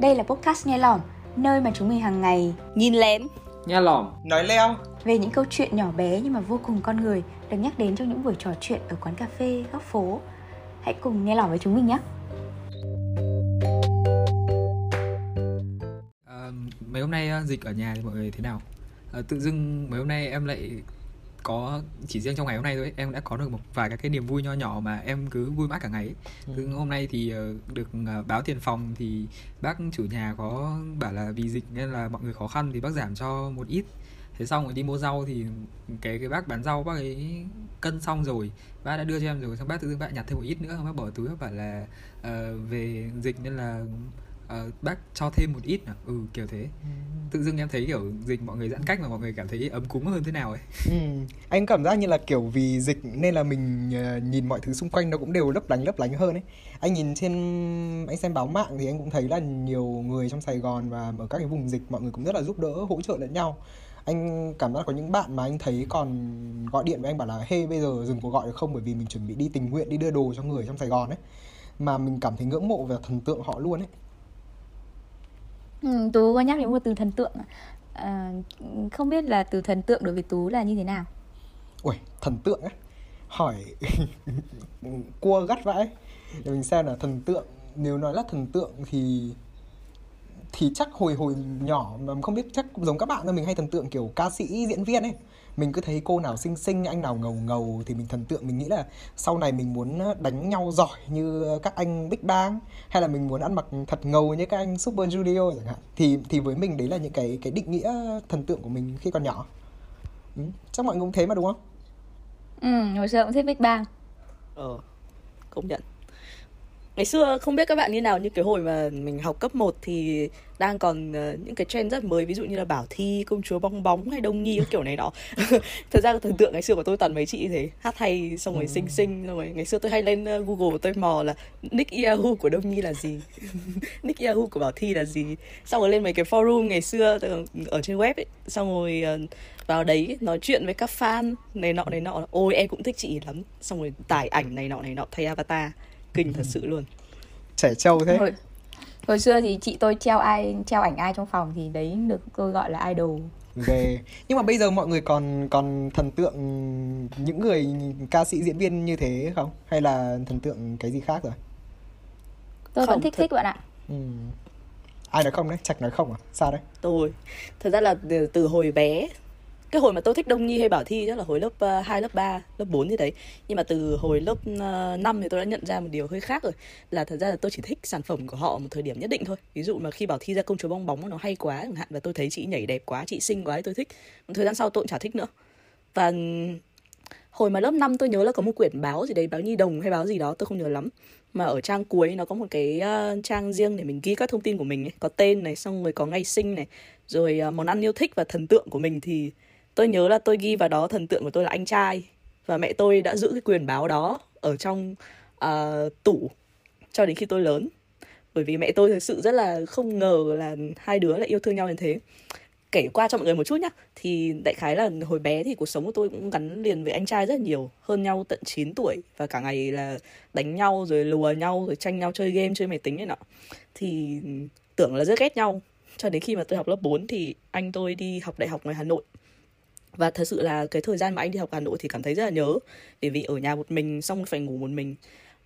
Đây là podcast Nghe Lỏm, nơi mà chúng mình hàng ngày nhìn lén, nghe lỏm, nói leo về những câu chuyện nhỏ bé nhưng mà vô cùng con người được nhắc đến trong những buổi trò chuyện ở quán cà phê, góc phố. Hãy cùng nghe lỏm với chúng mình nhé. À, mấy hôm nay dịch ở nhà thì mọi người thế nào? À, tự dưng mấy hôm nay em lại có chỉ riêng trong ngày hôm nay thôi ấy, em đã có được một vài các cái niềm vui nho nhỏ mà em cứ vui mãi cả ngày ấy. Ừ. Hôm nay thì uh, được uh, báo tiền phòng thì bác chủ nhà có bảo là vì dịch nên là mọi người khó khăn thì bác giảm cho một ít thế xong rồi đi mua rau thì cái cái bác bán rau bác ấy cân xong rồi bác đã đưa cho em rồi xong bác tự dưng bác nhặt thêm một ít nữa bác bỏ túi bác bảo là uh, về dịch nên là uh, bác cho thêm một ít à? ừ kiểu thế. Ừ. tự dưng em thấy kiểu dịch mọi người giãn cách mà mọi người cảm thấy ấm cúng hơn thế nào ấy. Ừ. anh cảm giác như là kiểu vì dịch nên là mình uh, nhìn mọi thứ xung quanh nó cũng đều lấp lánh lấp lánh hơn ấy. Anh nhìn trên anh xem báo mạng thì anh cũng thấy là nhiều người trong Sài Gòn và ở các cái vùng dịch mọi người cũng rất là giúp đỡ hỗ trợ lẫn nhau. Anh cảm giác có những bạn mà anh thấy còn gọi điện với anh bảo là hey bây giờ dừng cuộc gọi được không? Bởi vì mình chuẩn bị đi tình nguyện đi đưa đồ cho người trong Sài Gòn ấy. Mà mình cảm thấy ngưỡng mộ về thần tượng họ luôn ấy Ừ, Tú có nhắc đến một từ thần tượng à, Không biết là từ thần tượng đối với Tú là như thế nào? Ui, thần tượng á? Hỏi cua gắt vãi. Để mình xem là thần tượng Nếu nói là thần tượng thì Thì chắc hồi hồi nhỏ mà không biết chắc giống các bạn thôi Mình hay thần tượng kiểu ca sĩ diễn viên ấy mình cứ thấy cô nào xinh xinh anh nào ngầu ngầu thì mình thần tượng mình nghĩ là sau này mình muốn đánh nhau giỏi như các anh Big Bang hay là mình muốn ăn mặc thật ngầu như các anh Super Junior chẳng hạn. Thì thì với mình đấy là những cái cái định nghĩa thần tượng của mình khi còn nhỏ. Ừ, chắc mọi người cũng thế mà đúng không? Ừ hồi xưa cũng thích Big Bang. Ờ công nhận. Ngày xưa không biết các bạn như nào như cái hồi mà mình học cấp 1 thì đang còn uh, những cái trend rất mới ví dụ như là bảo thi công chúa bong bóng hay đông nhi kiểu này đó. Thật ra thần tượng ngày xưa của tôi toàn mấy chị thế hát hay xong rồi xinh xinh xong rồi ngày xưa tôi hay lên uh, google tôi mò là nick yahoo của đông nhi là gì? Nick yahoo của bảo thi là gì? Xong rồi lên mấy cái forum ngày xưa ở trên web ấy xong rồi uh, vào đấy nói chuyện với các fan này nọ này nọ. Ôi em cũng thích chị lắm. Xong rồi tải ảnh này nọ này nọ thay avatar. Kinh thật sự luôn. Trẻ trâu thế hồi xưa thì chị tôi treo ai treo ảnh ai trong phòng thì đấy được tôi gọi là idol. Ghê nhưng mà bây giờ mọi người còn còn thần tượng những người ca sĩ diễn viên như thế không? Hay là thần tượng cái gì khác rồi? Tôi không, vẫn thích thật... thích bạn ạ. Ừ. ai nói không đấy? Chặt nói không à? Sao đấy? Tôi. Thật ra là từ, từ hồi bé cái hồi mà tôi thích Đông Nhi hay Bảo Thi chắc là hồi lớp ờ, uh, 2, lớp 3, lớp 4 gì đấy. Nhưng mà từ hồi lớp ờ, uh, 5 thì tôi đã nhận ra một điều hơi khác rồi. Là thật ra là tôi chỉ thích sản phẩm của họ một thời điểm nhất định thôi. Ví dụ mà khi Bảo Thi ra công chúa bong bóng nó hay quá chẳng hạn Và tôi thấy chị nhảy đẹp quá, chị xinh quá thì tôi thích. Một Thời gian sau tôi cũng chả thích nữa. Và hồi mà lớp 5 tôi nhớ là có một quyển báo gì đấy, báo Nhi Đồng hay báo gì đó tôi không nhớ lắm. Mà ở trang cuối nó có một cái uh, trang riêng để mình ghi các thông tin của mình ấy. có tên này xong rồi có ngày sinh này rồi uh, món ăn yêu thích và thần tượng của mình thì tôi nhớ là tôi ghi vào đó thần tượng của tôi là anh trai. Và mẹ tôi đã giữ cái quyền báo đó ở trong uh, tủ cho đến khi tôi lớn. Bởi vì mẹ tôi thực sự rất là không ngờ là hai đứa lại yêu thương nhau như thế. Kể qua cho mọi người một chút nhá thì đại khái là hồi bé thì cuộc sống của tôi cũng gắn liền với anh trai rất nhiều hơn nhau tận 9 tuổi và cả ngày là đánh nhau rồi lùa nhau rồi tranh nhau chơi game chơi máy tính này nọ. Thì tưởng là rất ghét nhau. Cho đến khi mà tôi học lớp 4 thì anh tôi đi học đại học ngoài Hà Nội và thật sự là cái thời gian mà anh đi học Hà Nội thì cảm thấy rất là nhớ. Bởi vì ở nhà một mình xong phải ngủ một mình.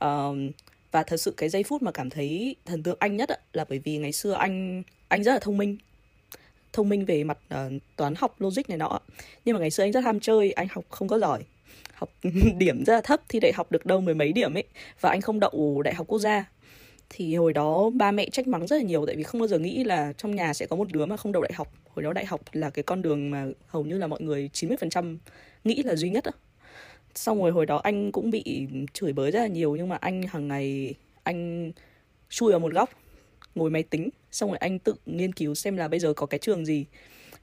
Uh, và thật sự cái giây phút mà cảm thấy thần tượng anh nhất là bởi vì ngày xưa anh anh rất là thông minh. Thông minh về mặt uh, toán học logic này nọ. Nhưng mà ngày xưa anh rất ham chơi anh học không có giỏi. Học điểm rất là thấp thi đại học được đâu mười mấy điểm ấy. Và anh không đậu đại học quốc gia thì hồi đó ba mẹ trách mắng rất là nhiều, tại vì không bao giờ nghĩ là trong nhà sẽ có một đứa mà không đậu đại học. Hồi đó đại học là cái con đường mà hầu như là mọi người 90% nghĩ là duy nhất á. Xong rồi hồi đó anh cũng bị chửi bới rất là nhiều, nhưng mà anh hàng ngày, anh chui vào một góc, ngồi máy tính. Xong rồi anh tự nghiên cứu xem là bây giờ có cái trường gì.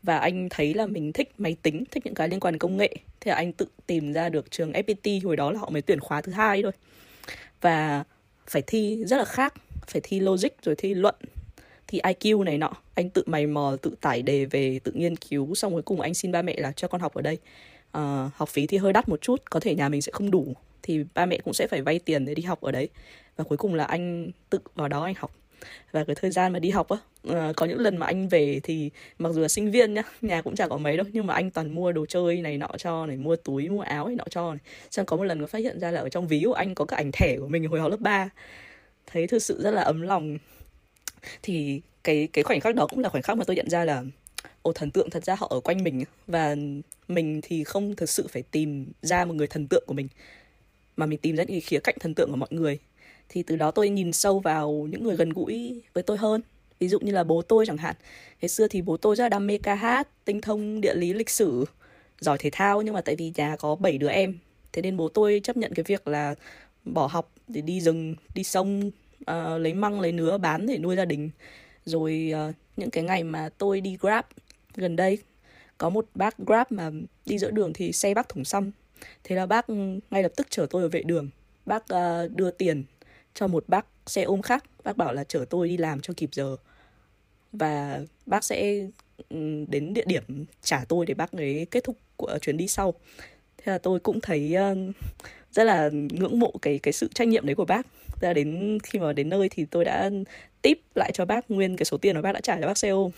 Và anh thấy là mình thích máy tính, thích những cái liên quan đến công nghệ. Thì là anh tự tìm ra được trường FPT hồi đó là họ mới tuyển khóa thứ hai thôi. Và phải thi rất là khác phải thi logic rồi thi luận thì IQ này nọ. Anh tự mày mò tự tải đề về tự nghiên cứu xong cuối cùng anh xin ba mẹ là cho con học ở đây. Uh, học phí thì hơi đắt một chút có thể nhà mình sẽ không đủ thì ba mẹ cũng sẽ phải vay tiền để đi học ở đấy. Và cuối cùng là anh tự vào đó anh học và cái thời gian mà đi học á uh, có những lần mà anh về thì mặc dù là sinh viên nhá nhà cũng chả có mấy đâu nhưng mà anh toàn mua đồ chơi này nọ cho này mua túi mua áo này nọ cho này. Xong có một lần có phát hiện ra là ở trong ví của anh có cả ảnh thẻ của mình hồi học lớp 3 thấy thực sự rất là ấm lòng. Thì cái cái khoảnh khắc đó cũng là khoảnh khắc mà tôi nhận ra là ồ thần tượng thật ra họ ở quanh mình và mình thì không thực sự phải tìm ra một người thần tượng của mình mà mình tìm ra những khía cạnh thần tượng của mọi người thì từ đó tôi nhìn sâu vào những người gần gũi với tôi hơn. Ví dụ như là bố tôi chẳng hạn. Ngày xưa thì bố tôi rất là đam mê ca hát tinh thông địa lý lịch sử giỏi thể thao. Nhưng mà tại vì nhà có 7 đứa em thế nên bố tôi chấp nhận cái việc là bỏ học để đi rừng đi sông uh, lấy măng lấy nứa bán để nuôi gia đình. Rồi uh, những cái ngày mà tôi đi grab gần đây có một bác grab mà đi giữa đường thì xe bác thủng xăm. Thế là bác ngay lập tức chở tôi ở vệ đường. Bác uh, đưa tiền cho một bác xe ôm khác. Bác bảo là chở tôi đi làm cho kịp giờ. Và bác sẽ ừ, đến địa điểm trả tôi để bác ấy kết thúc của chuyến đi sau. Thế là tôi cũng thấy ờ, rất là ngưỡng mộ cái cái sự trách nhiệm đấy của bác. Thế là đến khi mà đến nơi thì tôi đã tip lại cho bác nguyên cái số tiền mà bác đã trả cho bác xe ôm.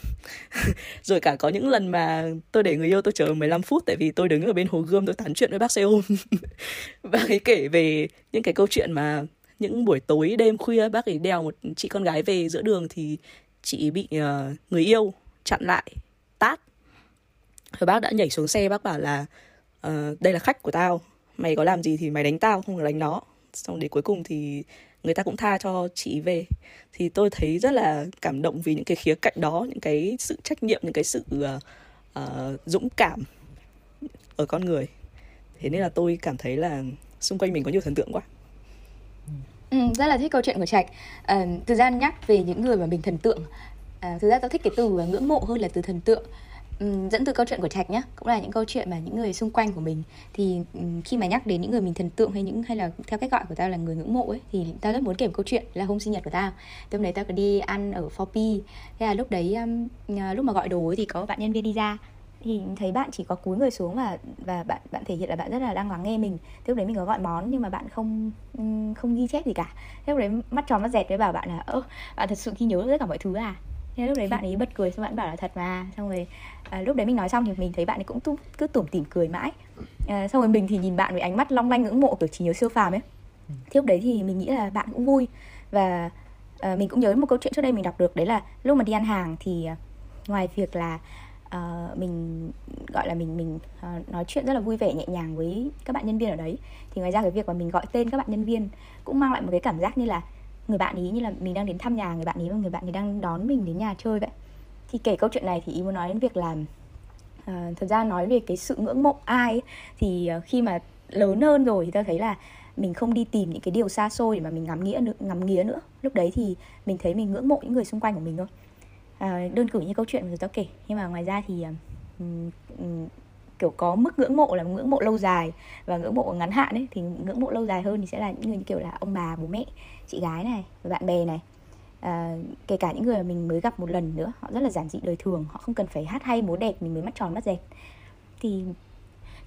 Rồi cả có những lần mà tôi để người yêu tôi chờ 15 phút tại vì tôi đứng ở bên hồ gươm, tôi tán chuyện với bác xe ôm. Bác ấy kể về những cái câu chuyện mà những buổi tối đêm khuya bác ấy đèo một chị con gái về giữa đường thì chị bị uh, người yêu chặn lại tát. Rồi bác đã nhảy xuống xe bác bảo là uh, đây là khách của tao mày có làm gì thì mày đánh tao không được đánh nó. Xong đến cuối cùng thì người ta cũng tha cho chị về. Thì tôi thấy rất là cảm động vì những cái khía cạnh đó những cái sự trách nhiệm những cái sự uh, uh, dũng cảm ở con người. Thế nên là tôi cảm thấy là xung quanh mình có nhiều thần tượng quá. Ừ, rất là thích câu chuyện của Trạch. À, thực ra nhắc về những người mà mình thần tượng, à, thực ra tao thích cái từ ngưỡng mộ hơn là từ thần tượng. Ừ, dẫn từ câu chuyện của Trạch nhá, cũng là những câu chuyện mà những người xung quanh của mình thì ừ, khi mà nhắc đến những người mình thần tượng hay những hay là theo cách gọi của tao là người ngưỡng mộ ấy thì tao rất muốn kể một câu chuyện là hôm sinh nhật của tao. Hôm đấy tao có đi ăn ở 4P. Thế là lúc đấy um, lúc mà gọi đồ ấy thì có bạn nhân viên đi ra thì thấy bạn chỉ có cúi người xuống và và bạn bạn thể hiện là bạn rất là đang lắng nghe mình. Thế lúc đấy mình có gọi món nhưng mà bạn không không ghi chép gì cả. Thế lúc đấy mắt tròn mắt dẹt với bảo bạn là ơ bạn thật sự ghi nhớ tất cả mọi thứ à? Thế lúc đấy bạn ấy bật cười xong bạn bảo là thật mà. Xong rồi à, lúc đấy mình nói xong thì mình thấy bạn ấy cũng tu, cứ tủm tỉm cười mãi. À, xong rồi mình thì nhìn bạn với ánh mắt long lanh ngưỡng mộ kiểu chỉ nhớ siêu phàm ấy. Thế lúc đấy thì mình nghĩ là bạn cũng vui. Và à, mình cũng nhớ một câu chuyện trước đây mình đọc được đấy là lúc mà đi ăn hàng thì à, ngoài việc là uh, mình gọi là mình mình uh, nói chuyện rất là vui vẻ nhẹ nhàng với các bạn nhân viên ở đấy. Thì ngoài ra cái việc mà mình gọi tên các bạn nhân viên cũng mang lại một cái cảm giác như là người bạn ý như là mình đang đến thăm nhà người bạn ý và người bạn ấy đang đón mình đến nhà chơi vậy. Thì kể câu chuyện này thì ý muốn nói đến việc là uh, thật ra nói về cái sự ngưỡng mộ ai ấy, thì uh, khi mà lớn hơn rồi thì ta thấy là mình không đi tìm những cái điều xa xôi để mà mình ngắm nghĩa nữa, ngắm nghía nữa. Lúc đấy thì mình thấy mình ngưỡng mộ những người xung quanh của mình thôi à, đơn cử như câu chuyện mà tao kể. Nhưng mà ngoài ra thì um, um, kiểu có mức ngưỡng mộ là ngưỡng mộ lâu dài và ngưỡng mộ ngắn hạn ấy thì ngưỡng mộ lâu dài hơn thì sẽ là những người như kiểu là ông bà bố mẹ chị gái này và bạn bè này. À, kể cả những người mà mình mới gặp một lần nữa họ rất là giản dị đời thường họ không cần phải hát hay múa đẹp mình mới mắt tròn mắt dẹt thì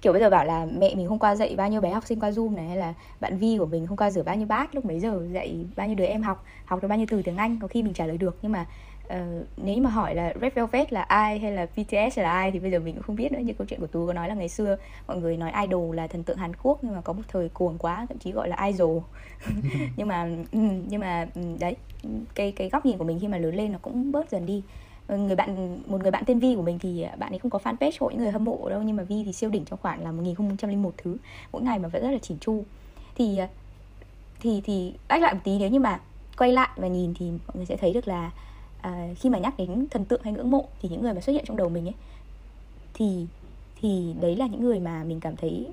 kiểu bây giờ bảo là mẹ mình hôm qua dạy bao nhiêu bé học sinh qua zoom này hay là bạn vi của mình hôm qua rửa bao nhiêu bát lúc mấy giờ dạy bao nhiêu đứa em học học được bao nhiêu từ tiếng anh có khi mình trả lời được. Nhưng mà uh, nếu mà hỏi là Red Velvet là ai hay là BTS là ai thì bây giờ mình cũng không biết nữa như câu chuyện của tú có nói là ngày xưa mọi người nói idol là thần tượng Hàn Quốc nhưng mà có một thời cuồng quá thậm chí gọi là idol. Nhưng mà ừ, nhưng mà ừ, đấy cái cái góc nhìn của mình khi mà lớn lên nó cũng bớt dần đi. Người bạn một người bạn tên Vi của mình thì bạn ấy không có fanpage hội những người hâm mộ đâu nhưng mà Vi thì siêu đỉnh trong khoảng là 1001 thứ mỗi ngày mà vẫn rất là chỉn chu. Thì thì thì ách lại một tí nếu như mà quay lại và nhìn thì mọi người sẽ thấy được là à, khi mà nhắc đến thần tượng hay ngưỡng mộ thì những người mà xuất hiện trong đầu mình ấy thì thì đấy là những người mà mình cảm thấy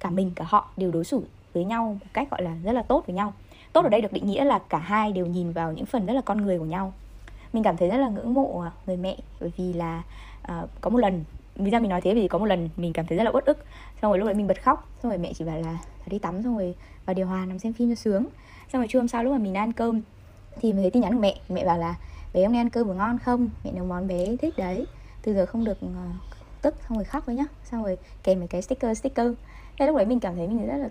cả mình cả họ đều đối xử với nhau một cách gọi là rất là tốt với nhau. Tốt ở đây được định nghĩa là cả hai đều nhìn vào những phần rất là con người của nhau. Mình cảm thấy rất là ngưỡng mộ à, người mẹ bởi vì là uh, có một lần vì sao mình nói thế? Vì có một lần mình cảm thấy rất là uất ức xong rồi lúc đấy mình bật khóc xong rồi mẹ chỉ bảo là đi tắm xong rồi vào điều hòa nằm xem phim cho sướng. Xong rồi trưa hôm sau lúc mà mình ăn cơm thì mình thấy tin nhắn của mẹ mẹ bảo là bé hôm nay ăn cơm vừa ngon không? Mẹ nấu món bé thích đấy. Từ giờ không được uh, tức xong rồi khóc với nhá. Xong rồi kèm một cái sticker sticker. Thế lúc đấy mình cảm thấy mình rất là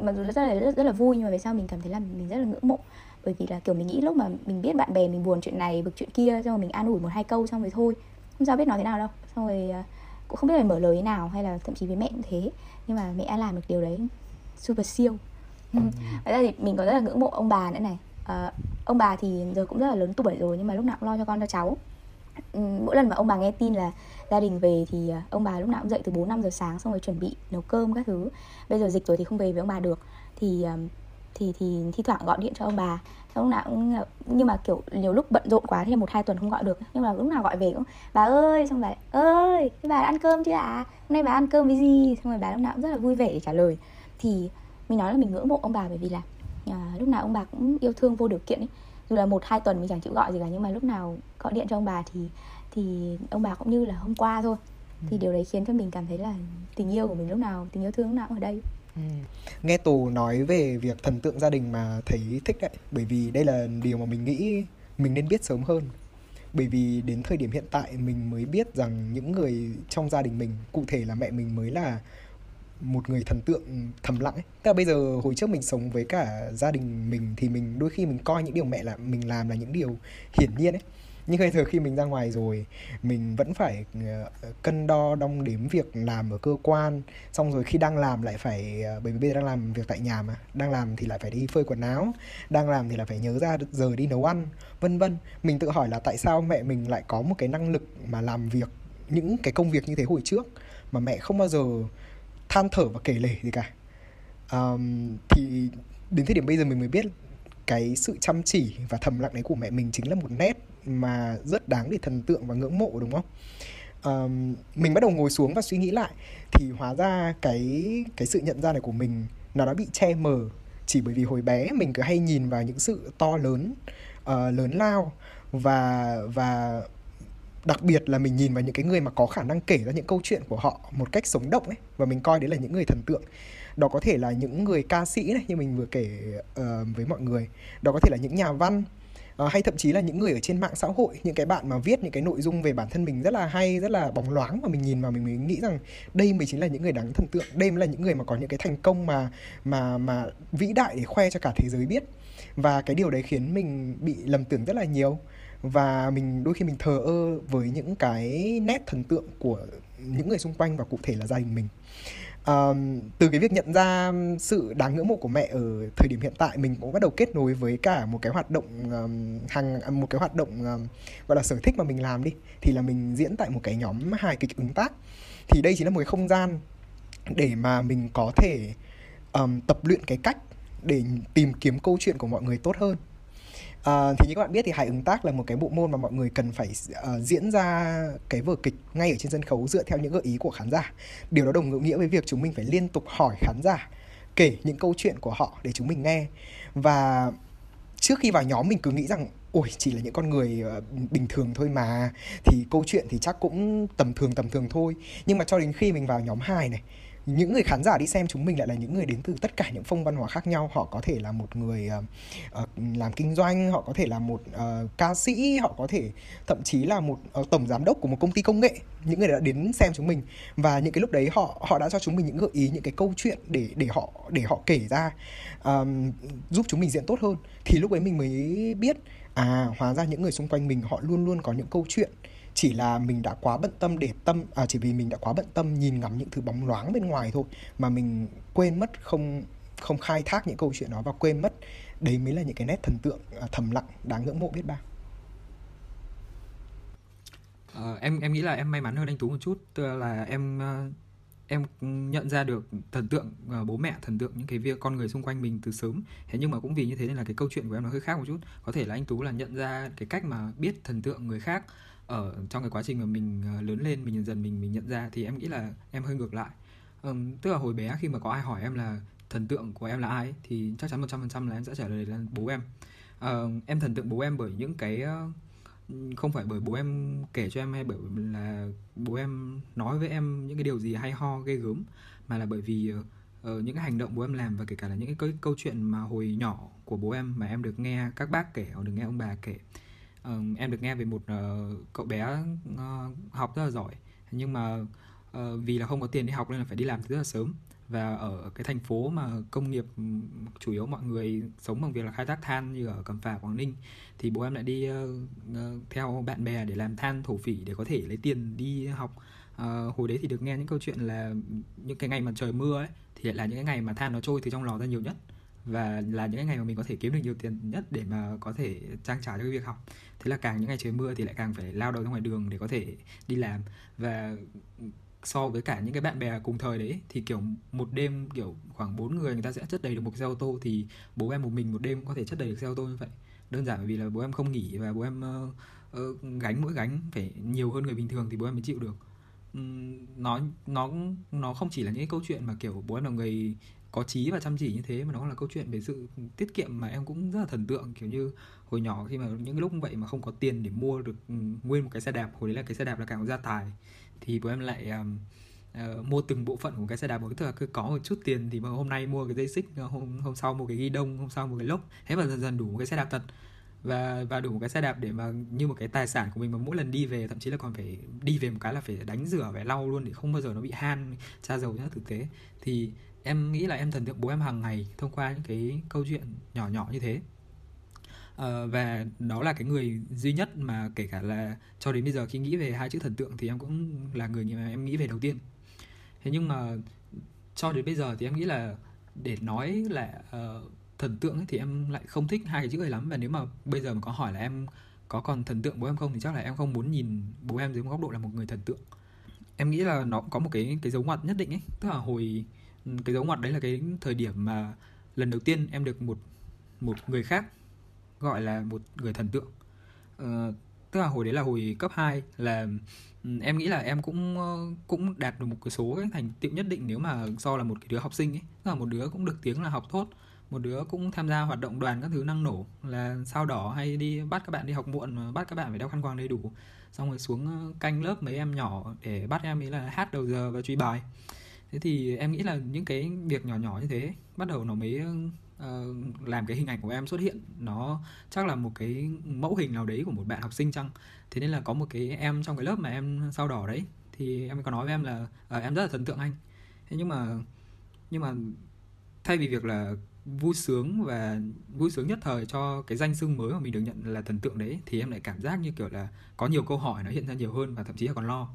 mặc dù rất là rất, rất là vui nhưng mà về sau mình cảm thấy là mình rất là ngưỡng mộ. Bởi vì là kiểu mình nghĩ lúc mà mình biết bạn bè mình buồn chuyện này bực chuyện kia xong rồi mình an ủi một hai câu xong rồi thôi. Không sao biết nói thế nào đâu. Xong rồi à, cũng không biết phải mở lời thế nào hay là thậm chí với mẹ cũng thế. Nhưng mà mẹ đã làm được điều đấy super siêu. Ừ. Vậy ra thì mình có rất là ngưỡng mộ ông bà nữa này uh, ông bà thì giờ cũng rất là lớn tuổi rồi nhưng mà lúc nào cũng lo cho con cho cháu. Ừ, mỗi lần mà ông bà nghe tin là gia đình về thì ờ, ông bà lúc nào cũng dậy từ 4 5 giờ sáng xong rồi chuẩn bị nấu cơm các thứ. Bây giờ dịch rồi thì không về với ông bà được. Thì ờ, thì thì thi thoảng gọi điện cho ông bà. Xong lúc nào cũng nhưng mà kiểu nhiều lúc bận rộn quá thì một hai tuần không gọi được. Nhưng mà lúc nào gọi về cũng bà ơi! Xong bà ơi bà ăn cơm chưa ạ? À? hôm nay bà ăn cơm với gì? Xong rồi bà lúc nào cũng rất là vui vẻ để trả lời. Thì mình nói là mình ngưỡng mộ ông bà bởi vì là à, lúc nào ông bà cũng yêu thương vô điều kiện ấy dù là một hai tuần mình chẳng chịu gọi gì cả nhưng mà lúc nào gọi điện cho ông bà thì thì ông bà cũng như là hôm qua thôi thì ừ. điều đấy khiến cho mình cảm thấy là tình yêu của mình lúc nào tình yêu thương lúc nào cũng ở đây ừ. nghe tù nói về việc thần tượng gia đình mà thấy thích đấy bởi vì đây là điều mà mình nghĩ mình nên biết sớm hơn bởi vì đến thời điểm hiện tại mình mới biết rằng những người trong gia đình mình cụ thể là mẹ mình mới là một người thần tượng thầm lặng ấy. Tức là bây giờ hồi trước mình sống với cả gia đình mình thì mình đôi khi mình coi những điều mẹ là mình làm là những điều hiển nhiên ấy. Nhưng bây giờ khi mình ra ngoài rồi, mình vẫn phải ờ, cân đo, đong đếm việc làm ở cơ quan. Xong rồi khi đang làm lại phải ờ, bởi vì bây giờ đang làm việc tại nhà mà, đang làm thì lại phải đi phơi quần áo, đang làm thì lại phải nhớ ra giờ đi nấu ăn, vân vân. Mình tự hỏi là tại sao mẹ mình lại có một cái năng lực mà làm việc, những cái công việc như thế hồi trước mà mẹ không bao giờ than thở và kể lể gì cả um, thì đến thời điểm bây giờ mình mới biết cái sự chăm chỉ và thầm lặng đấy của mẹ mình chính là một nét mà rất đáng để thần tượng và ngưỡng mộ đúng không? Um, mình bắt đầu ngồi xuống và suy nghĩ lại thì hóa ra cái cái sự nhận ra này của mình nó đã bị che mờ chỉ bởi vì hồi bé mình cứ hay nhìn vào những sự to lớn uh, lớn lao và và đặc biệt là mình nhìn vào những cái người mà có khả năng kể ra những câu chuyện của họ một cách sống động ấy và mình coi đấy là những người thần tượng. Đó có thể là những người ca sĩ này như mình vừa kể uh, với mọi người. Đó có thể là những nhà văn uh, hay thậm chí là những người ở trên mạng xã hội những cái bạn mà viết những cái nội dung về bản thân mình rất là hay rất là bóng loáng mà mình nhìn vào mình mới nghĩ rằng đây mới chính là những người đáng thần tượng đây mới là những người mà có những cái thành công mà mà mà vĩ đại để khoe cho cả thế giới biết. Và cái điều đấy khiến mình bị lầm tưởng rất là nhiều và mình đôi khi mình thờ ơ với những cái nét thần tượng của những người xung quanh và cụ thể là gia đình mình. Um, từ cái việc nhận ra sự đáng ngưỡng mộ của mẹ ở thời điểm hiện tại mình cũng bắt đầu kết nối với cả một cái hoạt động um, hàng một cái hoạt động um, gọi là sở thích mà mình làm đi thì là mình diễn tại một cái nhóm hài kịch ứng tác. Thì đây chính là một cái không gian để mà mình có thể um, tập luyện cái cách để tìm kiếm câu chuyện của mọi người tốt hơn. À, thì như các bạn biết thì hài ứng tác là một cái bộ môn mà mọi người cần phải uh, diễn ra cái vở kịch ngay ở trên sân khấu dựa theo những gợi ý của khán giả. Điều đó đồng nghĩa với việc chúng mình phải liên tục hỏi khán giả kể những câu chuyện của họ để chúng mình nghe. Và trước khi vào nhóm mình cứ nghĩ rằng ôi chỉ là những con người ờ, bình thường thôi mà thì câu chuyện thì chắc cũng tầm thường tầm thường thôi. Nhưng mà cho đến khi mình vào nhóm hài này những người khán giả đi xem chúng mình lại là những người đến từ tất cả những phong văn hóa khác nhau. Họ có thể là một người uh, làm kinh doanh họ có thể là một uh, ca sĩ họ có thể thậm chí là một uh, tổng giám đốc của một công ty công nghệ. Những người đã đến xem chúng mình và những cái lúc đấy họ họ đã cho chúng mình những gợi ý những cái câu chuyện để để họ để họ kể ra um, giúp chúng mình diễn tốt hơn. Thì lúc ấy mình mới biết à hóa ra những người xung quanh mình họ luôn luôn có những câu chuyện chỉ là mình đã quá bận tâm để tâm à chỉ vì mình đã quá bận tâm nhìn ngắm những thứ bóng loáng bên ngoài thôi mà mình quên mất không không khai thác những câu chuyện đó và quên mất đấy mới là những cái nét thần tượng à, thầm lặng đáng ngưỡng mộ biết bao. À, em em nghĩ là em may mắn hơn anh tú một chút tức là em ờ, em nhận ra được thần tượng ờ, bố mẹ thần tượng những cái việc con người xung quanh mình từ sớm. Thế nhưng mà cũng vì như thế nên là cái câu chuyện của em nó hơi khác một chút. Có thể là anh tú là nhận ra cái cách mà biết thần tượng người khác ở trong cái quá trình mà mình ờ, lớn lên mình dần dần mình mình nhận ra thì em nghĩ là em hơi ngược lại. Um, tức là hồi bé khi mà có ai hỏi em là thần tượng của em là ai thì chắc chắn một trăm phần trăm là em sẽ trả lời là bố em. Uh, em thần tượng bố em bởi những cái uh, không phải bởi bố em kể cho em hay bởi là bố em nói với em những cái điều gì hay ho ghê gớm mà là bởi vì uh, những cái hành động bố em làm và kể cả là những cái câu, câu chuyện mà hồi nhỏ của bố em mà em được nghe các bác kể hoặc được nghe ông bà kể uh, em được nghe về một uh, cậu bé uh, học rất là giỏi. Nhưng mà uh, vì là không có tiền đi học nên là phải đi làm từ rất là sớm. Và ở cái thành phố mà công nghiệp chủ yếu mọi người sống bằng việc là khai thác than như ở Cẩm Phả Quảng Ninh thì bố em lại đi uh, theo bạn bè để làm than thổ phỉ để có thể lấy tiền đi học. Uh, hồi đấy thì được nghe những câu chuyện là những cái ngày mà trời mưa ấy thì lại là những cái ngày mà than nó trôi từ trong lò ra nhiều nhất và là những cái ngày mà mình có thể kiếm được nhiều tiền nhất để mà có thể trang trải cho cái việc học. Thế là càng những ngày trời mưa thì lại càng phải lao đầu ra ngoài đường để có thể đi làm. Và so với cả những cái bạn bè cùng thời đấy thì kiểu một đêm kiểu khoảng bốn người người ta sẽ chất đầy được một xe ô tô thì bố em một mình một đêm có thể chất đầy được xe ô tô như vậy. Đơn giản bởi vì là bố em không nghỉ và bố em uh, uh, gánh mỗi gánh phải nhiều hơn người bình thường thì bố em mới chịu được. Um, nó nó nó không chỉ là những cái câu chuyện mà kiểu bố em là người có trí và chăm chỉ như thế mà nó là câu chuyện về sự tiết kiệm mà em cũng rất là thần tượng. Kiểu như hồi nhỏ khi mà những lúc vậy mà không có tiền để mua được ừ, nguyên một cái xe đạp hồi đấy là cái xe đạp là cả một gia tài thì bố em lại um, uh, mua từng bộ phận của cái xe đạp mỗi tức là cứ có một chút tiền thì hôm nay mua cái dây xích hôm hôm sau một cái ghi đông hôm sau một cái lốc. Thế và dần dần đủ một cái xe đạp thật và và đủ một cái xe đạp để mà như một cái tài sản của mình mà mỗi lần đi về thậm chí là còn phải đi về một cái là phải đánh rửa phải lau luôn để không bao giờ nó bị han tra dầu nhá thực tế. Thì em nghĩ là em thần tượng bố em hàng ngày thông qua những cái câu chuyện nhỏ nhỏ như thế. À, và đó là cái người duy nhất mà kể cả là cho đến bây giờ khi nghĩ về hai chữ thần tượng thì em cũng là người mà em nghĩ về đầu tiên. Thế nhưng mà cho đến bây giờ thì em nghĩ là để nói là uh, thần tượng ấy, thì em lại không thích hai cái chữ ấy lắm. Và nếu mà bây giờ mà có hỏi là em có còn thần tượng bố em không thì chắc là em không muốn nhìn bố em dưới một góc độ là một người thần tượng. Em nghĩ là nó có một cái cái dấu ngoặt nhất định ấy. Tức là hồi cái dấu ngoặt đấy là cái thời điểm mà lần đầu tiên em được một một người khác gọi là một người thần tượng. Uh, tức là hồi đấy là hồi cấp 2 là ừ, em nghĩ là em cũng ờ, cũng đạt được một cái số cái thành tựu nhất định nếu mà so là một cái đứa học sinh ấy. Tức là một đứa cũng được tiếng là học tốt một đứa cũng tham gia hoạt động đoàn các thứ năng nổ là sao đỏ hay đi bắt các bạn đi học muộn bắt các bạn phải đeo khăn quàng đầy đủ. Xong rồi xuống ờ, canh lớp mấy em nhỏ để bắt em ấy là hát đầu giờ và truy bài thế thì em nghĩ là những cái việc nhỏ nhỏ như thế bắt đầu nó mới uh, làm cái hình ảnh của em xuất hiện. Nó chắc là một cái mẫu hình nào đấy của một bạn học sinh chăng? Thế nên là có một cái em trong cái lớp mà em sao đỏ đấy thì em có nói với em là uh, em rất là thần tượng anh. Thế nhưng mà nhưng mà thay vì việc là vui sướng và vui sướng nhất thời cho cái danh xưng mới mà mình được nhận là thần tượng đấy thì em lại cảm giác như kiểu là có nhiều câu hỏi nó hiện ra nhiều hơn và thậm chí là còn lo.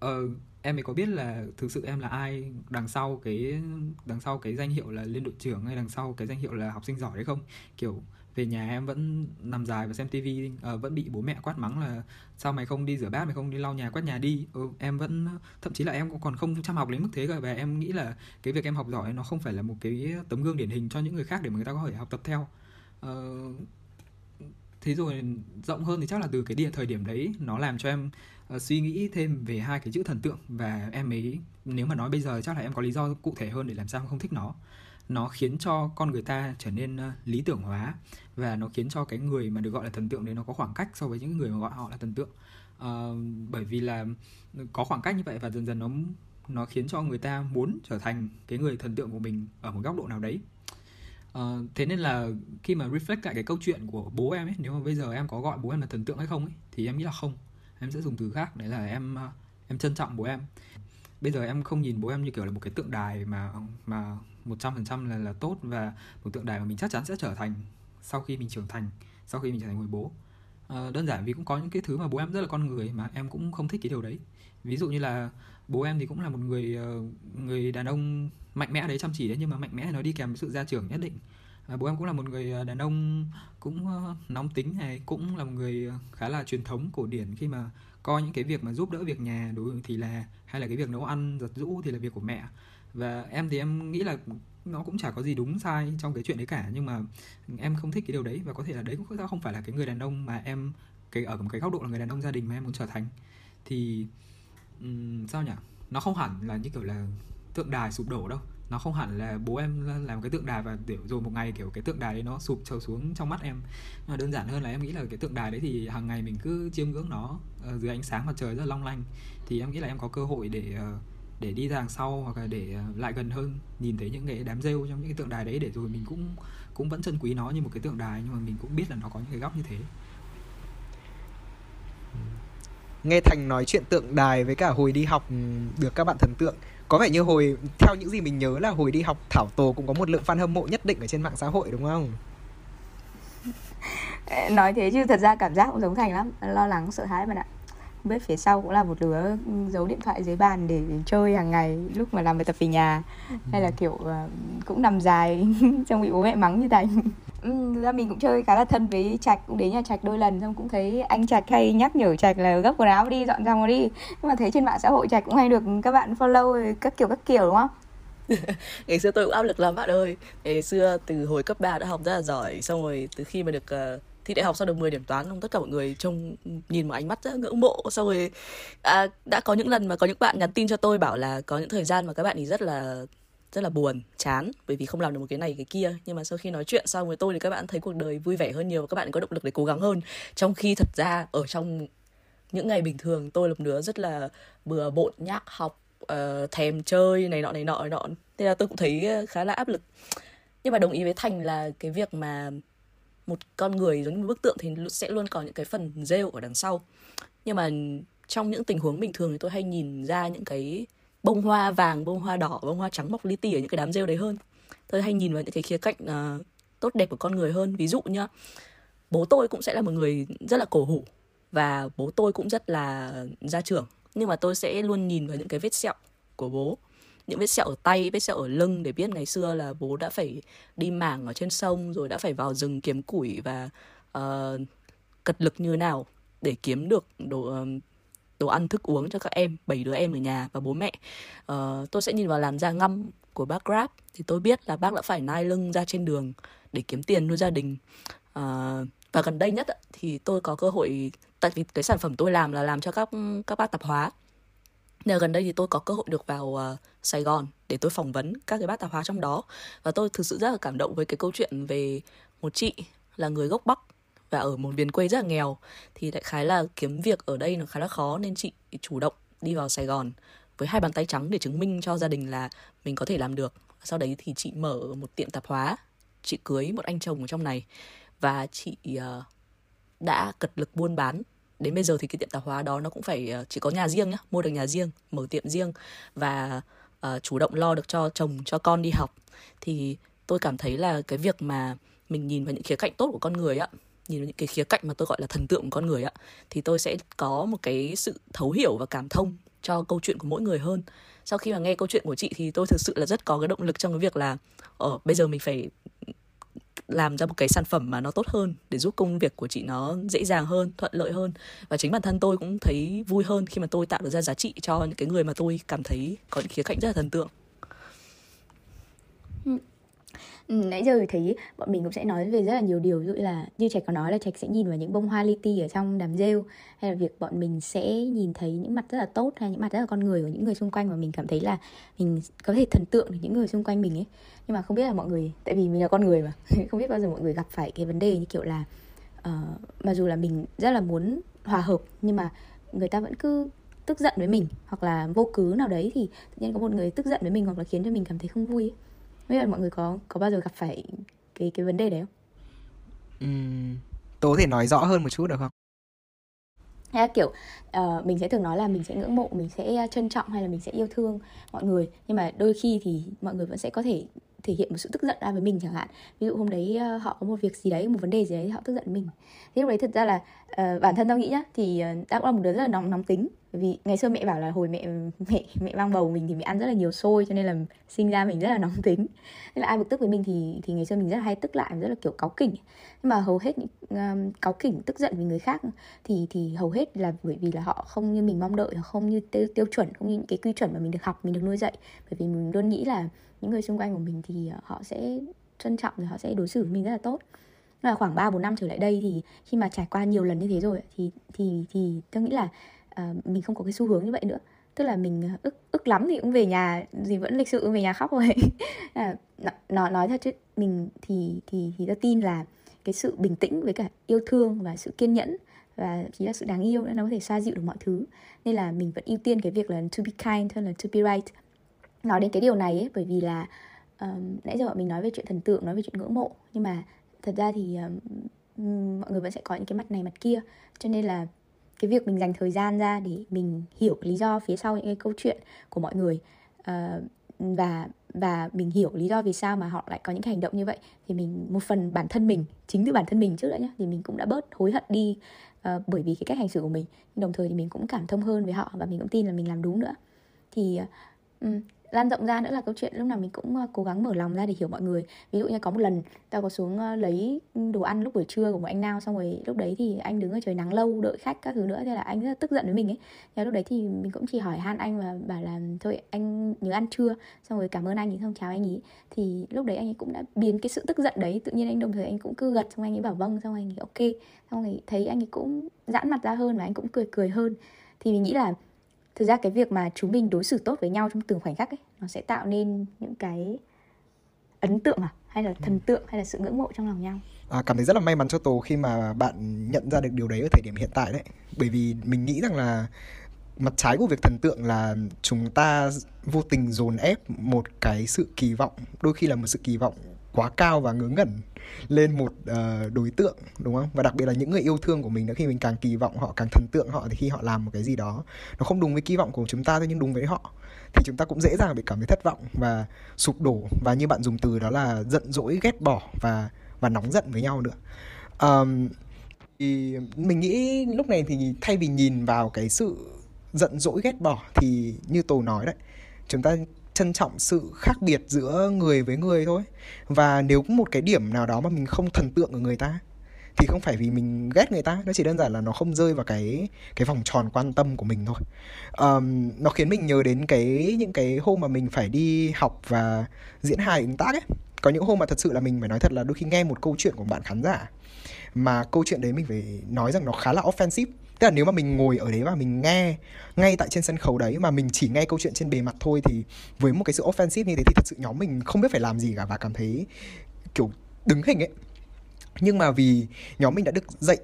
Ờ, em mới có biết là thực sự em là ai? Đằng sau cái đằng sau cái danh hiệu là liên đội trưởng hay đằng sau cái danh hiệu là học sinh giỏi đấy không? Kiểu về nhà em vẫn nằm dài và xem tivi à, ờ, vẫn bị bố mẹ quát mắng là sao mày không đi rửa bát mày không đi lau nhà quét nhà đi? Ừ, em vẫn thậm chí là em còn không chăm học đến mức thế cơ và em nghĩ là cái việc em học giỏi nó không phải là một cái tấm gương điển hình cho những người khác để mà người ta có thể học tập theo. Uh, thế rồi rộng hơn thì chắc là từ cái địa thời điểm đấy nó làm cho em uh, suy nghĩ thêm về hai cái chữ thần tượng. Và em ấy nếu mà nói bây giờ chắc là em có lý do cụ thể hơn để làm sao không thích nó. Nó khiến cho con người ta trở nên uh, lý tưởng hóa. Và nó khiến cho cái người mà được gọi là thần tượng đấy nó có khoảng cách so với những người mà gọi họ là thần tượng. Uh, bởi vì là có khoảng cách như vậy và dần dần nó nó khiến cho người ta muốn trở thành cái người thần tượng của mình ở một góc độ nào đấy. Uh, thế nên là khi mà reflect lại cái câu chuyện của bố em ấy nếu mà bây giờ em có gọi bố em là thần tượng hay không ấy thì em nghĩ là không. Em sẽ dùng từ khác đấy là em ờ, em trân trọng bố em. Bây giờ em không nhìn bố em như kiểu là một cái tượng đài mà mà một trăm phần trăm là là tốt và một tượng đài mà mình chắc chắn sẽ trở thành sau khi mình trưởng thành sau khi mình trở thành người bố. À, đơn giản vì cũng có những cái thứ mà bố em rất là con người mà em cũng không thích cái điều đấy. Ví dụ như là bố em thì cũng là một người người đàn ông mạnh mẽ đấy chăm chỉ đấy nhưng mà mạnh mẽ nó đi kèm với sự gia trưởng nhất định. À, bố em cũng là một người à, đàn ông cũng à, nóng tính này cũng là một người à, khá là truyền thống cổ điển. Khi mà coi những cái việc mà giúp đỡ việc nhà đối thì là hay là cái việc nấu ăn giặt rũ thì là việc của mẹ. Và em thì em nghĩ là nó cũng chả có gì đúng sai trong cái chuyện đấy cả nhưng mà em không thích cái điều đấy. Và có thể là đấy cũng không phải là cái người đàn ông mà em cái ở một cái góc độ là người đàn ông gia đình mà em muốn trở thành. Thì um, sao nhỉ? Nó không hẳn là như kiểu là tượng đài sụp đổ đâu. Nó không hẳn là bố em làm cái tượng đài và kiểu rồi một ngày kiểu cái tượng đài đấy nó sụp trầu xuống trong mắt em. Mà đơn giản hơn là em nghĩ là cái tượng đài đấy thì hàng ngày mình cứ chiêm ngưỡng nó ờ, dưới ánh sáng mặt trời rất long lanh. Thì em nghĩ là em có cơ hội để ờ, để đi ra đằng sau hoặc là để ờ, lại gần hơn, nhìn thấy những cái đám rêu trong những cái tượng đài đấy để rồi mình cũng cũng vẫn trân quý nó như một cái tượng đài nhưng mà mình cũng biết là nó có những cái góc như thế. Nghe thành nói chuyện tượng đài với cả hồi đi học ừ, được các bạn thần tượng có vẻ như hồi theo những gì mình nhớ là hồi đi học thảo tổ cũng có một lượng fan hâm mộ nhất định ở trên mạng xã hội đúng không? Nói thế chứ thật ra cảm giác cũng giống thành lắm. Lo lắng sợ hãi bạn ạ. Không biết phía sau cũng là một đứa giấu điện thoại dưới bàn để, chơi hàng ngày lúc mà làm bài tập về nhà. Hay là kiểu uh, cũng nằm dài xong bị bố mẹ mắng như thành ừ, ra mình cũng chơi khá là thân với trạch cũng đến nhà trạch đôi lần xong cũng thấy anh trạch hay nhắc nhở trạch là gấp quần áo đi dọn ra ngoài đi. Nhưng mà thấy trên mạng xã hội trạch cũng hay được các bạn follow các kiểu các kiểu đúng không? Ngày xưa tôi cũng áp lực lắm bạn ơi. Ngày xưa từ hồi cấp 3 đã học rất là giỏi xong rồi từ khi mà được uh, thi đại học sau được 10 điểm toán tất cả mọi người trông nhìn một ánh mắt rất ngưỡng mộ. Xong rồi à, đã có những lần mà có những bạn nhắn tin cho tôi bảo là có những thời gian mà các bạn ấy rất là rất là buồn chán bởi vì không làm được một cái này cái kia. Nhưng mà sau khi nói chuyện xong với tôi thì các bạn thấy cuộc đời vui vẻ hơn nhiều và các bạn có động lực để cố gắng hơn. Trong khi thật ra ở trong những ngày bình thường tôi là một đứa rất là bừa bộn nhác học uh, thèm chơi này nọ này nọ này nọ. Thế là tôi cũng thấy khá là áp lực. Nhưng mà đồng ý với thành là cái việc mà một con người giống như một bức tượng thì sẽ luôn có những cái phần rêu ở đằng sau. Nhưng mà trong những tình huống bình thường thì tôi hay nhìn ra những cái bông hoa vàng bông hoa đỏ bông hoa trắng mọc li ti ở những cái đám rêu đấy hơn. Tôi hay nhìn vào những cái khía cạnh uh, tốt đẹp của con người hơn. Ví dụ nhá bố tôi cũng sẽ là một người rất là cổ hủ và bố tôi cũng rất là gia trưởng. Nhưng mà tôi sẽ luôn nhìn vào những cái vết sẹo của bố. Những vết sẹo ở tay vết sẹo ở lưng để biết ngày xưa là bố đã phải đi mảng ở trên sông rồi đã phải vào rừng kiếm củi và uh, cật lực như nào để kiếm được đồ uh, đồ ăn thức uống cho các em bảy đứa em ở nhà và bố mẹ. Uh, tôi sẽ nhìn vào làn da ngăm của bác Grab. Thì tôi biết là bác đã phải nai lưng ra trên đường để kiếm tiền nuôi gia đình. Uh, và gần đây nhất thì tôi có cơ hội tại vì cái sản phẩm tôi làm là làm cho các các bác tạp hóa. Nên gần đây thì tôi có cơ hội được vào uh, Sài Gòn để tôi phỏng vấn các cái bác tạp hóa trong đó. Và tôi thực sự rất là cảm động với cái câu chuyện về một chị là người gốc Bắc và ở một miền quê rất là nghèo thì đại khái là kiếm việc ở đây nó khá là khó. Nên chị chủ động đi vào Sài Gòn với hai bàn tay trắng để chứng minh cho gia đình là mình có thể làm được. Sau đấy thì chị mở một tiệm tạp hóa. Chị cưới một anh chồng ở trong này và chị uh, đã cật lực buôn bán. Đến bây giờ thì cái tiệm tạp hóa đó nó cũng phải uh, chỉ có nhà riêng nhá mua được nhà riêng mở tiệm riêng và uh, chủ động lo được cho chồng cho con đi học. Thì tôi cảm thấy là cái việc mà mình nhìn vào những khía cạnh tốt của con người á nhìn vào những cái khía cạnh mà tôi gọi là thần tượng của con người ạ, thì tôi sẽ có một cái sự thấu hiểu và cảm thông cho câu chuyện của mỗi người hơn. Sau khi mà nghe câu chuyện của chị thì tôi thực sự là rất có cái động lực trong cái việc là ở bây giờ mình phải làm ra một cái sản phẩm mà nó tốt hơn để giúp công việc của chị nó dễ dàng hơn, thuận lợi hơn. Và chính bản thân tôi cũng thấy vui hơn khi mà tôi tạo được ra giá trị cho những cái người mà tôi cảm thấy có những khía cạnh rất là thần tượng. Ừ, nãy giờ thấy bọn mình cũng sẽ nói về rất là nhiều điều. Ví dụ là như trạch có nói là trạch sẽ nhìn vào những bông hoa li ti ở trong đám rêu. Hay là việc bọn mình sẽ nhìn thấy những mặt rất là tốt hay những mặt rất là con người của những người xung quanh và mình cảm thấy là mình có thể thần tượng được những người xung quanh mình ấy. Nhưng mà không biết là mọi người tại vì mình là con người mà không biết bao giờ mọi người gặp phải cái vấn đề như kiểu là uh, mặc dù là mình rất là muốn hòa hợp nhưng mà người ta vẫn cứ tức giận với mình hoặc là vô cứ nào đấy thì tự nhiên có một người tức giận với mình hoặc là khiến cho mình cảm thấy không vui ấy biết là mọi người có có bao giờ gặp phải cái cái vấn đề đấy không? Uhm, tố thể nói rõ hơn một chút được không? hay kiểu uh, mình sẽ thường nói là mình sẽ ngưỡng mộ mình sẽ trân trọng hay là mình sẽ yêu thương mọi người nhưng mà đôi khi thì mọi người vẫn sẽ có thể thể hiện một sự tức giận ra với mình chẳng hạn ví dụ hôm đấy uh, họ có một việc gì đấy một vấn đề gì đấy họ tức giận mình thế lúc đấy thật ra là uh, bản thân tao nghĩ nhá thì uh, tao cũng là một đứa rất là nóng nóng tính vì ngày xưa mẹ bảo là hồi mẹ mẹ mẹ mang bầu mình thì mẹ ăn rất là nhiều xôi cho nên là sinh ra mình rất là nóng tính. Nên là ai bực tức với mình thì thì ngày xưa mình rất là hay tức lại rất là kiểu cáu kỉnh. Nhưng mà hầu hết những um, cáu kỉnh tức giận với người khác thì thì hầu hết là bởi vì là họ không như mình mong đợi không như tiêu, tiêu chuẩn không như những cái quy chuẩn mà mình được học mình được nuôi dạy. Bởi vì mình luôn nghĩ là những người xung quanh của mình thì ờ, họ sẽ trân trọng rồi họ sẽ đối xử với mình rất là tốt. Là khoảng 3 4 năm trở lại đây thì khi mà trải qua nhiều lần như thế rồi thì thì thì tôi nghĩ là uh, mình không có cái xu hướng như vậy nữa. Tức là mình à, ức ức lắm thì cũng về nhà gì vẫn lịch sự về nhà khóc rồi à, nó nói thật chứ mình thì thì thì tôi tin là cái sự bình tĩnh với cả yêu thương và sự kiên nhẫn và chỉ là sự đáng yêu nó có thể xoa dịu được mọi thứ. Nên là mình vẫn ưu tiên cái việc là to be kind hơn là to be right. Nói đến cái điều này ấy bởi vì là um, nãy giờ bọn mình nói về chuyện thần tượng nói về chuyện ngưỡng mộ. Nhưng mà thật ra thì um, mọi người vẫn sẽ có những cái mặt này mặt kia. Cho nên là cái việc mình dành thời gian ra để mình hiểu lý do phía sau những cái câu chuyện của mọi người. Uh, và và mình hiểu lý do vì sao mà họ lại có những cái hành động như vậy thì mình một phần bản thân mình chính từ bản thân mình trước đã nhá thì mình cũng đã bớt hối hận đi uh, bởi vì cái cách hành xử của mình. Nhưng đồng thời thì mình cũng cảm thông hơn với họ và mình cũng tin là mình làm đúng nữa. Thì uh, lan rộng ra nữa là câu chuyện lúc nào mình cũng ờ, cố gắng mở lòng ra để hiểu mọi người. Ví dụ như có một lần tao có xuống ờ, lấy đồ ăn lúc buổi trưa của một anh nào xong rồi lúc đấy thì anh đứng ở trời nắng lâu, đợi khách các thứ nữa, thế là anh rất là tức giận với mình ấy. Và lúc đấy thì mình cũng chỉ hỏi han anh và bảo là, thôi, anh nhớ ăn trưa, xong rồi cảm ơn anh ấy, xong chào anh ấy. Thì lúc đấy anh ấy cũng đã biến cái sự tức giận đấy, tự nhiên anh đồng thời anh cũng cứ gật, xong anh ấy bảo vâng xong anh ấy ok. Xong rồi thấy anh ấy cũng giãn mặt ra hơn và anh cũng cười cười hơn. Thì mình nghĩ là thực ra cái việc mà chúng mình đối xử tốt với nhau trong từng khoảnh khắc ấy nó sẽ tạo nên những cái ấn tượng à? Hay là thần tượng hay là sự ngưỡng mộ trong lòng nhau? À, cảm thấy rất là may mắn cho tố khi mà bạn nhận ra được điều đấy ở thời điểm hiện tại đấy. Bởi vì mình nghĩ rằng là mặt trái của việc thần tượng là chúng ta vô tình dồn ép một cái sự kỳ vọng đôi khi là một sự kỳ vọng quá cao và ngớ ngẩn lên một uh, đối tượng đúng không? Và đặc biệt là những người yêu thương của mình nữa khi mình càng kỳ vọng họ càng thần tượng họ thì khi họ làm một cái gì đó nó không đúng với kỳ vọng của chúng ta thôi nhưng đúng với họ thì chúng ta cũng dễ dàng bị cảm thấy thất vọng và sụp đổ. Và như bạn dùng từ đó là giận dỗi ghét bỏ và và nóng giận với nhau nữa. Um, thì mình nghĩ lúc này thì thay vì nhìn vào cái sự giận dỗi ghét bỏ thì như tôi nói đấy chúng ta trân trọng sự khác biệt giữa người với người thôi. Và nếu một cái điểm nào đó mà mình không thần tượng ở người ta thì không phải vì mình ghét người ta nó chỉ đơn giản là nó không rơi vào cái cái vòng tròn quan tâm của mình thôi. Um, nó khiến mình nhớ đến cái những cái hôm mà mình phải đi học và diễn hài ứng tác ấy. Có những hôm mà thật sự là mình phải nói thật là đôi khi nghe một câu chuyện của bạn khán giả mà câu chuyện đấy mình phải nói rằng nó khá là offensive tức là nếu mà mình ngồi ở đấy và mình nghe ngay tại trên sân khấu đấy mà mình chỉ nghe câu chuyện trên bề mặt thôi thì với một cái sự offensive như thế thì thật sự nhóm mình không biết phải làm gì cả và cảm thấy kiểu đứng hình ấy. Nhưng mà vì nhóm mình đã được dạy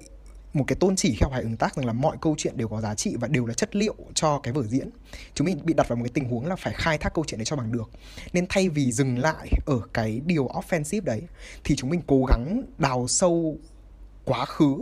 một cái tôn chỉ khi học hài ứng tác rằng là mọi câu chuyện đều có giá trị và đều là chất liệu cho cái vở diễn. Chúng mình bị đặt vào một cái tình huống là phải khai thác câu chuyện đấy cho bằng được. Nên thay vì dừng lại ở cái điều offensive đấy thì chúng mình cố gắng đào sâu quá khứ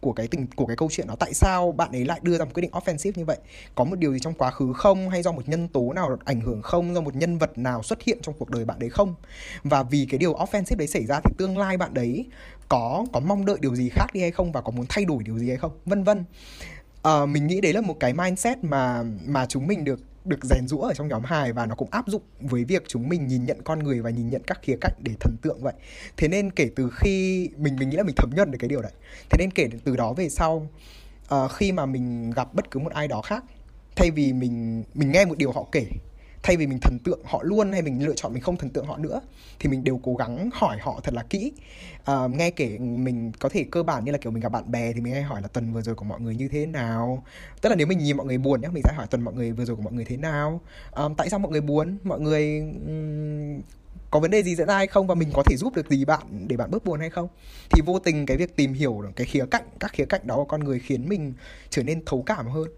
của cái tình của cái câu chuyện đó tại sao bạn ấy lại đưa ra một quyết định offensive như vậy? Có một điều gì trong quá khứ không? Hay do một nhân tố nào ảnh hưởng không? Do một nhân vật nào xuất hiện trong cuộc đời bạn đấy không? Và vì cái điều offensive đấy xảy ra thì tương lai bạn đấy có có mong đợi điều gì khác đi hay không? Và có muốn thay đổi điều gì hay không? Vân vân. À, mình nghĩ đấy là một cái mindset mà mà chúng mình được được rèn rũa ở trong nhóm hài và nó cũng áp dụng với việc chúng mình nhìn nhận con người và nhìn nhận các khía cạnh để thần tượng vậy. Thế nên kể từ khi mình mình nghĩ là mình thấm nhuần được cái điều đấy. Thế nên kể từ đó về sau uh, khi mà mình gặp bất cứ một ai đó khác thay vì mình mình nghe một điều họ kể thay vì mình thần tượng họ luôn hay mình lựa chọn mình không thần tượng họ nữa thì mình đều cố gắng hỏi họ thật là kỹ. À, nghe kể mình có thể cơ bản như là kiểu mình gặp bạn bè thì mình hay hỏi là tuần vừa rồi của mọi người như thế nào? Tức là nếu mình nhìn mọi người buồn nhá mình sẽ hỏi tuần mọi người vừa rồi của mọi người thế nào? À, tại sao mọi người buồn? Mọi người um, có vấn đề gì diễn ra hay không? Và mình có thể giúp được gì bạn để bạn bớt buồn hay không? Thì vô tình cái việc tìm hiểu cái khía cạnh các khía cạnh đó của con người khiến mình trở nên thấu cảm hơn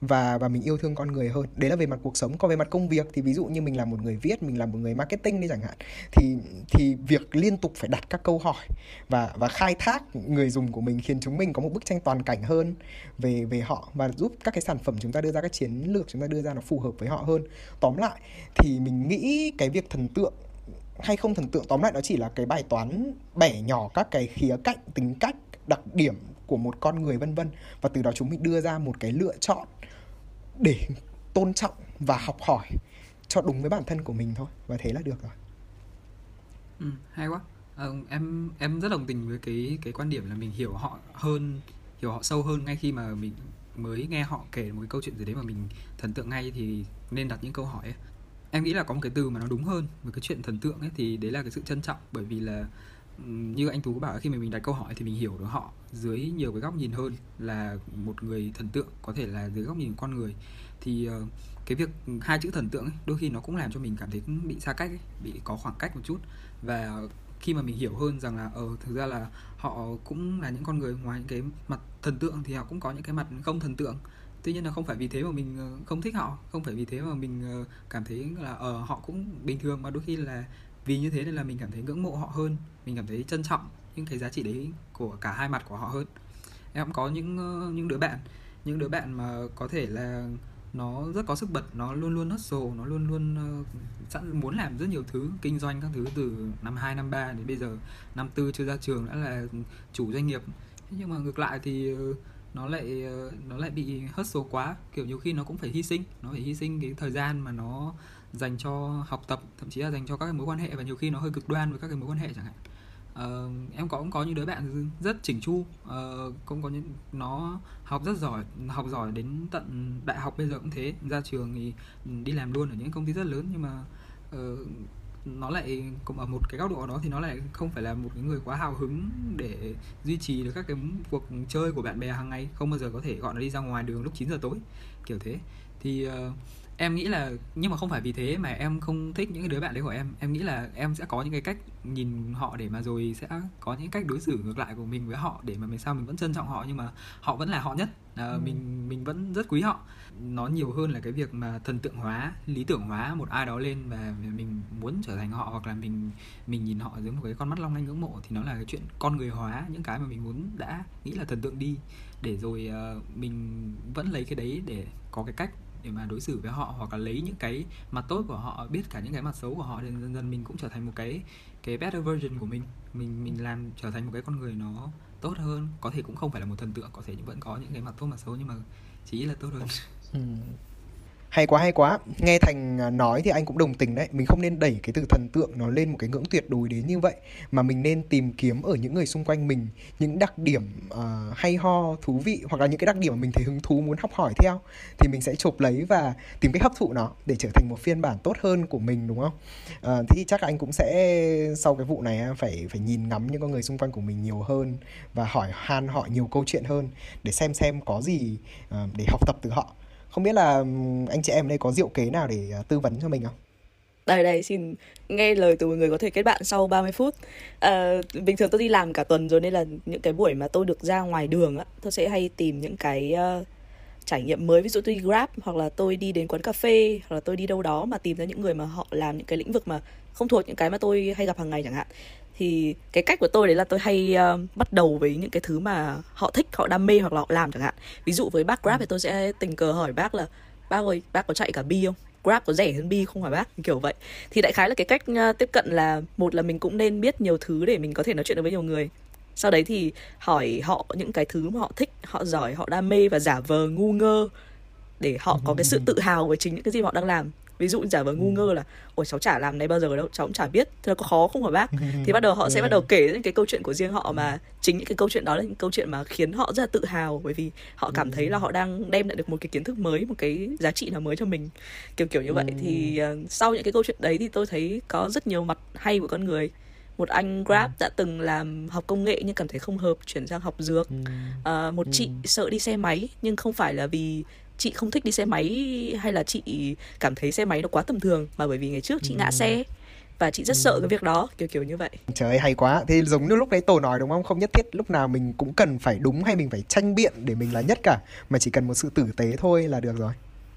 và và mình yêu thương con người hơn. Đấy là về mặt cuộc sống. Còn về mặt công việc thì ví dụ như mình là một người viết, mình là một người marketing đi chẳng hạn, thì thì việc liên tục phải đặt các câu hỏi và và khai thác người dùng của mình khiến chúng mình có một bức tranh toàn cảnh hơn về về họ và giúp các cái sản phẩm chúng ta đưa ra, các chiến lược chúng ta đưa ra nó phù hợp với họ hơn. Tóm lại thì mình nghĩ cái việc thần tượng hay không thần tượng, tóm lại nó chỉ là cái bài toán bẻ nhỏ các cái khía cạnh, tính cách, đặc điểm của một con người, vân vân. Và từ đó chúng mình đưa ra một cái lựa chọn để tôn trọng và học hỏi cho đúng với bản thân của mình thôi. Và thế là được rồi. Ừ, hay quá. À, em em rất đồng tình với cái cái quan điểm là mình hiểu họ hơn hiểu họ sâu hơn ngay khi mà mình mới nghe họ kể một cái câu chuyện gì đấy mà mình thần tượng ngay thì nên đặt những câu hỏi ấy. em nghĩ là có một cái từ mà nó đúng hơn với cái chuyện thần tượng ấy thì đấy là cái sự trân trọng. Bởi vì là như anh tú bảo khi mà mình đặt câu hỏi thì mình hiểu được họ dưới nhiều cái góc nhìn hơn là một người thần tượng có thể là dưới góc nhìn con người. Thì uh, cái việc hai chữ thần tượng ấy, đôi khi nó cũng làm cho mình cảm thấy bị xa cách ấy, bị có khoảng cách một chút. Và khi mà mình hiểu hơn rằng là ờ thực ra là họ cũng là những con người ngoài những cái mặt thần tượng thì họ cũng có những cái mặt không thần tượng. Tuy nhiên là không phải vì thế mà mình ờ, không thích họ không phải vì thế mà mình ờ, cảm thấy là ờ họ cũng bình thường. Mà đôi khi là vì như thế nên là mình cảm thấy ngưỡng mộ họ hơn mình cảm thấy trân trọng những cái giá trị đấy của cả hai mặt của họ hơn. Em cũng có những ờ, những đứa bạn những đứa bạn mà có thể là nó rất có sức bật nó luôn luôn hustle nó luôn luôn uh, sẵn muốn làm rất nhiều thứ kinh doanh các thứ từ năm 2 năm 3 đến bây giờ. Năm tư chưa ra trường đã là chủ doanh nghiệp. Nhưng mà ngược lại thì uh, nó lại uh, nó lại bị hustle quá. Kiểu nhiều khi nó cũng phải hy sinh nó phải hy sinh cái thời gian mà nó dành cho học tập thậm chí là dành cho các cái mối quan hệ và nhiều khi nó hơi cực đoan với các cái mối quan hệ chẳng hạn. Uh, em có cũng có những đứa bạn rất chỉnh chu uh, cũng có những nó học rất giỏi học giỏi đến tận đại học bây giờ cũng thế ra trường thì đi làm luôn ở những công ty rất lớn nhưng mà uh, nó lại cũng ở một cái góc độ đó thì nó lại không phải là một cái người quá hào hứng để duy trì được các cái cuộc chơi của bạn bè hàng ngày không bao giờ có thể gọi nó đi ra ngoài đường lúc 9 giờ tối kiểu thế thì uh, em nghĩ là nhưng mà không phải vì thế mà em không thích những cái đứa bạn đấy của em. Em nghĩ là em sẽ có những cái cách nhìn họ để mà rồi sẽ có những cách đối xử ngược lại của mình với họ để mà mình sao mình vẫn trân trọng họ nhưng mà họ vẫn là họ nhất. À, ừ. mình mình vẫn rất quý họ. Nó nhiều hơn là cái việc mà thần tượng hóa lý tưởng hóa một ai đó lên và mình muốn trở thành họ hoặc là mình mình nhìn họ dưới một cái con mắt long lanh ngưỡng mộ thì nó là cái chuyện con người hóa những cái mà mình muốn đã nghĩ là thần tượng đi để rồi uh, mình vẫn lấy cái đấy để có cái cách để mà đối xử với họ hoặc là lấy những cái mặt tốt của họ, biết cả những cái mặt xấu của họ thì dần dần mình cũng trở thành một cái cái better version của mình. Mình mình làm trở thành một cái con người nó tốt hơn. Có thể cũng không phải là một thần tượng, có thể vẫn có những cái mặt tốt, mặt xấu nhưng mà chỉ là tốt hơn. Ừ hay quá hay quá. Nghe thành à, nói thì anh cũng đồng tình đấy. Mình không nên đẩy cái từ thần tượng nó lên một cái ngưỡng tuyệt đối đến như vậy mà mình nên tìm kiếm ở những người xung quanh mình những đặc điểm uh, hay ho thú vị hoặc là những cái đặc điểm mà mình thấy hứng thú muốn học hỏi theo thì mình sẽ chộp lấy và tìm cách hấp thụ nó để trở thành một phiên bản tốt hơn của mình đúng không? Uh, thế thì chắc anh cũng sẽ sau cái vụ này phải phải nhìn ngắm những con người xung quanh của mình nhiều hơn và hỏi han họ nhiều câu chuyện hơn để xem xem có gì uh, để học tập từ họ không biết là ừ, anh chị em đây có diệu kế nào để à, tư vấn cho mình không? Đây đây xin nghe lời từ một người có thể kết bạn sau 30 phút. À, Bình thường tôi đi làm cả tuần rồi nên là những cái buổi mà tôi được ra ngoài đường á Tôi sẽ hay tìm những cái uh, trải nghiệm mới. Ví dụ tôi đi Grab hoặc là tôi đi đến quán cà phê Hoặc là tôi đi đâu đó mà tìm ra những người mà họ làm những cái lĩnh vực mà không thuộc những cái mà tôi hay gặp hàng ngày chẳng hạn thì cái cách của tôi đấy là tôi hay uh, bắt đầu với những cái thứ mà họ thích họ đam mê hoặc là họ làm chẳng hạn. Ví dụ với bác grab ừ. thì tôi sẽ tình cờ hỏi bác là bác ơi bác có chạy cả bi không? Grab có rẻ hơn bi không phải bác? Kiểu vậy. Thì đại khái là cái cách uh, tiếp cận là một là mình cũng nên biết nhiều thứ để mình có thể nói chuyện được với nhiều người. Sau đấy thì hỏi họ những cái thứ mà họ thích họ giỏi họ đam mê và giả vờ ngu ngơ để họ có cái sự tự hào với chính những cái gì họ đang làm ví dụ giả vờ ngu ngơ là ôi cháu chả làm này bao giờ đâu cháu cũng chả biết thế là có khó không hả bác? Thì bắt đầu họ sẽ bắt đầu kể những cái câu chuyện của riêng họ mà chính những cái câu chuyện đó là những câu chuyện mà khiến họ rất là tự hào bởi vì họ cảm thấy là họ đang đem lại được một cái kiến thức mới một cái giá trị nào mới cho mình. Kiểu kiểu như vậy. Thì uh, sau những cái câu chuyện đấy thì tôi thấy có rất nhiều mặt hay của con người. Một anh grab đã từng làm học công nghệ nhưng cảm thấy không hợp chuyển sang học dược. Uh, một chị sợ đi xe máy nhưng không phải là vì chị không thích đi xe máy hay là chị cảm thấy xe máy nó quá tầm thường mà bởi vì ngày trước chị ngã xe và chị rất sợ cái việc đó kiểu kiểu như vậy. Trời ơi hay quá. Thế giống như lúc đấy tổ nói đúng không? Không nhất thiết lúc nào mình cũng cần phải đúng hay mình phải tranh biện để mình là nhất cả mà chỉ cần một sự tử tế thôi là được rồi.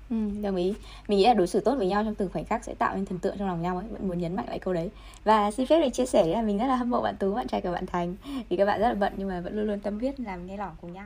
Ừ, đồng ý. Mình nghĩ là đối xử tốt với nhau trong từng khoảnh khắc sẽ tạo nên thần tượng trong lòng nhau ấy. Vẫn muốn nhấn mạnh lại câu đấy. Và xin phép được chia sẻ là mình rất là hâm mộ bạn tú bạn trai của bạn thành. Vì các bạn rất là bận nhưng mà vẫn luôn luôn tâm huyết làm nghe lỏng cùng nhau